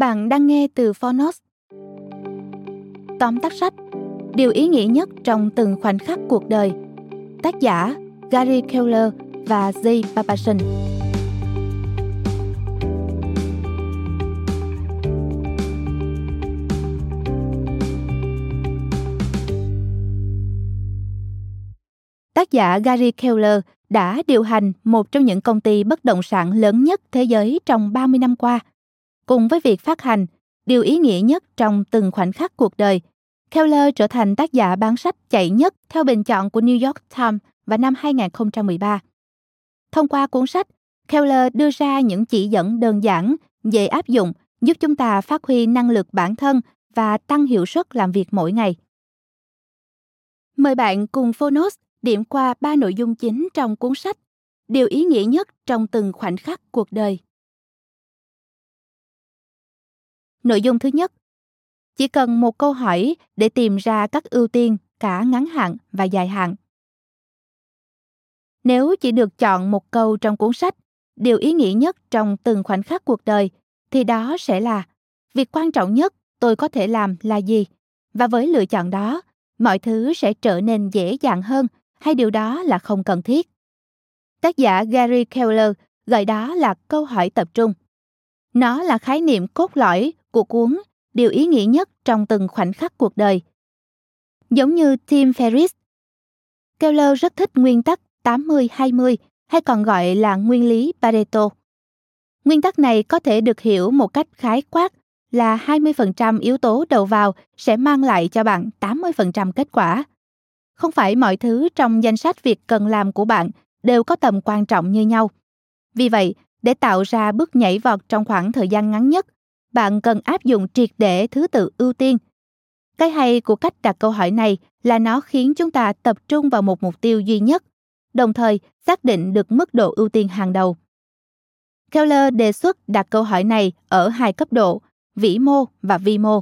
Bạn đang nghe từ Phonos. Tóm tắt sách, Điều ý nghĩa nhất trong từng khoảnh khắc cuộc đời, Tác giả Gary Keller và Jay Papasan Tác giả Gary Keller đã điều hành một trong những công ty bất động sản lớn nhất thế giới trong 30 năm qua – cùng với việc phát hành điều ý nghĩa nhất trong từng khoảnh khắc cuộc đời. Keller trở thành tác giả bán sách chạy nhất theo bình chọn của New York Times vào năm 2013. Thông qua cuốn sách, Keller đưa ra những chỉ dẫn đơn giản, dễ áp dụng, giúp chúng ta phát huy năng lực bản thân và tăng hiệu suất làm việc mỗi ngày. Mời bạn cùng Phonos điểm qua ba nội dung chính trong cuốn sách, điều ý nghĩa nhất trong từng khoảnh khắc cuộc đời. Nội dung thứ nhất, chỉ cần một câu hỏi để tìm ra các ưu tiên cả ngắn hạn và dài hạn. Nếu chỉ được chọn một câu trong cuốn sách, điều ý nghĩa nhất trong từng khoảnh khắc cuộc đời thì đó sẽ là việc quan trọng nhất tôi có thể làm là gì? Và với lựa chọn đó mọi thứ sẽ trở nên dễ dàng hơn hay điều đó là không cần thiết? Tác giả gary keller gọi đó là câu hỏi tập trung. Nó là khái niệm cốt lõi của cuốn điều ý nghĩa nhất trong từng khoảnh khắc cuộc đời. Giống như Tim Ferriss, Keller rất thích nguyên tắc 80-20 hay còn gọi là nguyên lý Pareto. Nguyên tắc này có thể được hiểu một cách khái quát là 20% yếu tố đầu vào sẽ mang lại cho bạn 80% kết quả. Không phải mọi thứ trong danh sách việc cần làm của bạn đều có tầm quan trọng như nhau. Vì vậy, để tạo ra bước nhảy vọt trong khoảng thời gian ngắn nhất, bạn cần áp dụng triệt để thứ tự ưu tiên. Cái hay của cách đặt câu hỏi này là nó khiến chúng ta tập trung vào một mục tiêu duy nhất, đồng thời xác định được mức độ ưu tiên hàng đầu. Keller đề xuất đặt câu hỏi này ở hai cấp độ, vĩ mô và vi mô.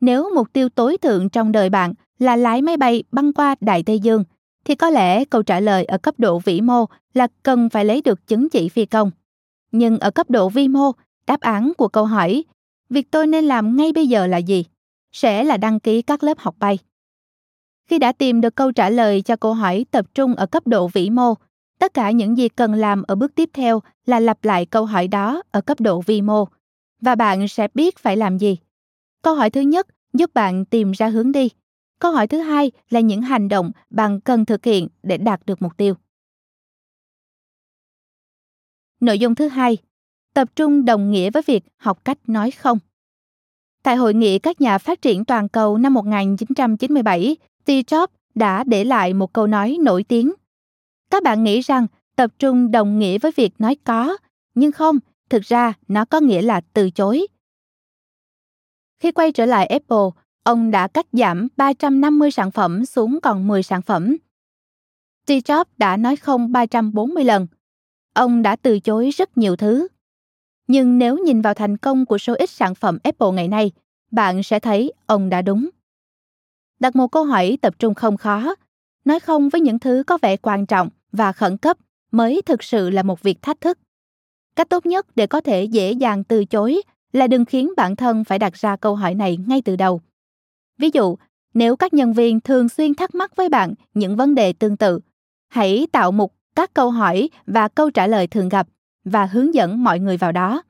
Nếu mục tiêu tối thượng trong đời bạn là lái máy bay băng qua Đại Tây Dương, thì có lẽ câu trả lời ở cấp độ vĩ mô là cần phải lấy được chứng chỉ phi công. Nhưng ở cấp độ vi mô Đáp án của câu hỏi việc tôi nên làm ngay bây giờ là gì? Sẽ là đăng ký các lớp học bay. Khi đã tìm được câu trả lời cho câu hỏi tập trung ở cấp độ vĩ mô, tất cả những gì cần làm ở bước tiếp theo là lặp lại câu hỏi đó ở cấp độ vi mô và bạn sẽ biết phải làm gì. Câu hỏi thứ nhất giúp bạn tìm ra hướng đi. Câu hỏi thứ hai là những hành động bạn cần thực hiện để đạt được mục tiêu. Nội dung thứ hai, tập trung đồng nghĩa với việc học cách nói không. Tại hội nghị các nhà phát triển toàn cầu năm 1997, Steve Jobs đã để lại một câu nói nổi tiếng. Các bạn nghĩ rằng tập trung đồng nghĩa với việc nói có, nhưng không, thực ra nó có nghĩa là từ chối. Khi quay trở lại Apple, ông đã cắt giảm 350 sản phẩm xuống còn 10 sản phẩm. Steve Jobs đã nói không 340 lần. Ông đã từ chối rất nhiều thứ. Nhưng nếu nhìn vào thành công của số ít sản phẩm Apple ngày nay, bạn sẽ thấy ông đã đúng. Đặt một câu hỏi tập trung không khó, nói không với những thứ có vẻ quan trọng và khẩn cấp mới thực sự là một việc thách thức. Cách tốt nhất để có thể dễ dàng từ chối là đừng khiến bản thân phải đặt ra câu hỏi này ngay từ đầu. Ví dụ, nếu các nhân viên thường xuyên thắc mắc với bạn những vấn đề tương tự, hãy tạo mục các câu hỏi và câu trả lời thường gặp và hướng dẫn mọi người vào đó.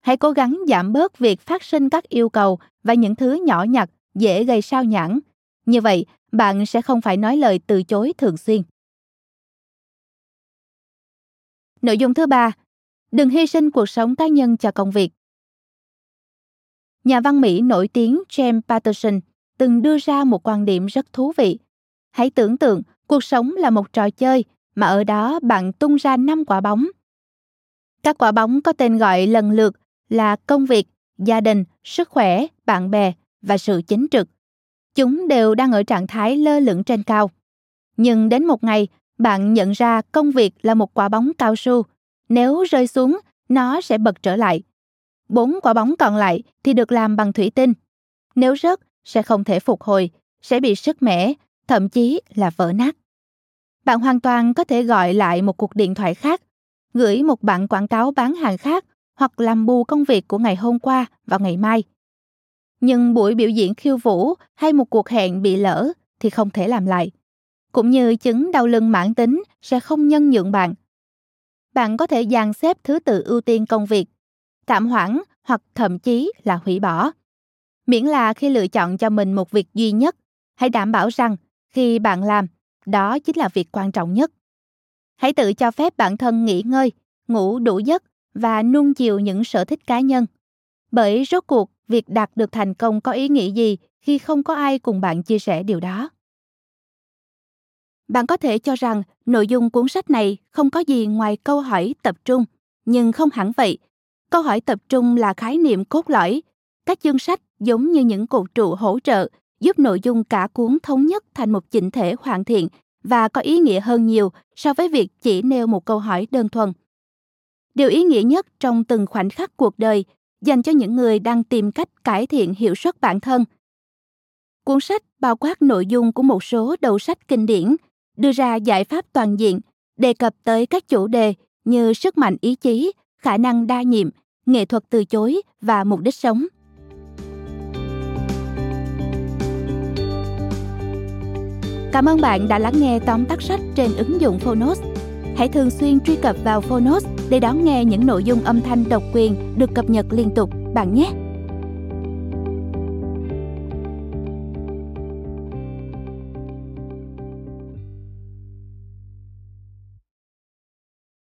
Hãy cố gắng giảm bớt việc phát sinh các yêu cầu và những thứ nhỏ nhặt dễ gây sao nhãng. Như vậy, bạn sẽ không phải nói lời từ chối thường xuyên. Nội dung thứ ba, đừng hy sinh cuộc sống cá nhân cho công việc. Nhà văn Mỹ nổi tiếng James Patterson từng đưa ra một quan điểm rất thú vị. Hãy tưởng tượng cuộc sống là một trò chơi mà ở đó bạn tung ra 5 quả bóng. Các quả bóng có tên gọi lần lượt là công việc, gia đình, sức khỏe, bạn bè và sự chính trực. Chúng đều đang ở trạng thái lơ lửng trên cao. Nhưng đến một ngày, bạn nhận ra công việc là một quả bóng cao su. Nếu rơi xuống, nó sẽ bật trở lại. Bốn quả bóng còn lại thì được làm bằng thủy tinh. Nếu rớt, sẽ không thể phục hồi, sẽ bị sức mẻ, thậm chí là vỡ nát. Bạn hoàn toàn có thể gọi lại một cuộc điện thoại khác, gửi một bản quảng cáo bán hàng khác hoặc làm bù công việc của ngày hôm qua vào ngày mai. Nhưng buổi biểu diễn khiêu vũ hay một cuộc hẹn bị lỡ thì không thể làm lại. Cũng như chứng đau lưng mãn tính sẽ không nhân nhượng bạn. Bạn có thể dàn xếp thứ tự ưu tiên công việc, tạm hoãn hoặc thậm chí là hủy bỏ. Miễn là khi lựa chọn cho mình một việc duy nhất, hãy đảm bảo rằng khi bạn làm, đó chính là việc quan trọng nhất. Hãy tự cho phép bản thân nghỉ ngơi, ngủ đủ giấc và nuông chiều những sở thích cá nhân. Bởi rốt cuộc, việc đạt được thành công có ý nghĩa gì khi không có ai cùng bạn chia sẻ điều đó? Bạn có thể cho rằng nội dung cuốn sách này không có gì ngoài câu hỏi tập trung, nhưng không hẳn vậy. Câu hỏi tập trung là khái niệm cốt lõi. Các chương sách giống như những cột trụ hỗ trợ giúp nội dung cả cuốn thống nhất thành một chỉnh thể hoàn thiện và có ý nghĩa hơn nhiều so với việc chỉ nêu một câu hỏi đơn thuần. Điều ý nghĩa nhất trong từng khoảnh khắc cuộc đời dành cho những người đang tìm cách cải thiện hiệu suất bản thân. Cuốn sách bao quát nội dung của một số đầu sách kinh điển, đưa ra giải pháp toàn diện, đề cập tới các chủ đề như sức mạnh ý chí, khả năng đa nhiệm, nghệ thuật từ chối và mục đích sống. Cảm ơn bạn đã lắng nghe tóm tắt sách trên ứng dụng Phonos. Hãy thường xuyên truy cập vào Phonos để đón nghe những nội dung âm thanh độc quyền được cập nhật liên tục, bạn nhé.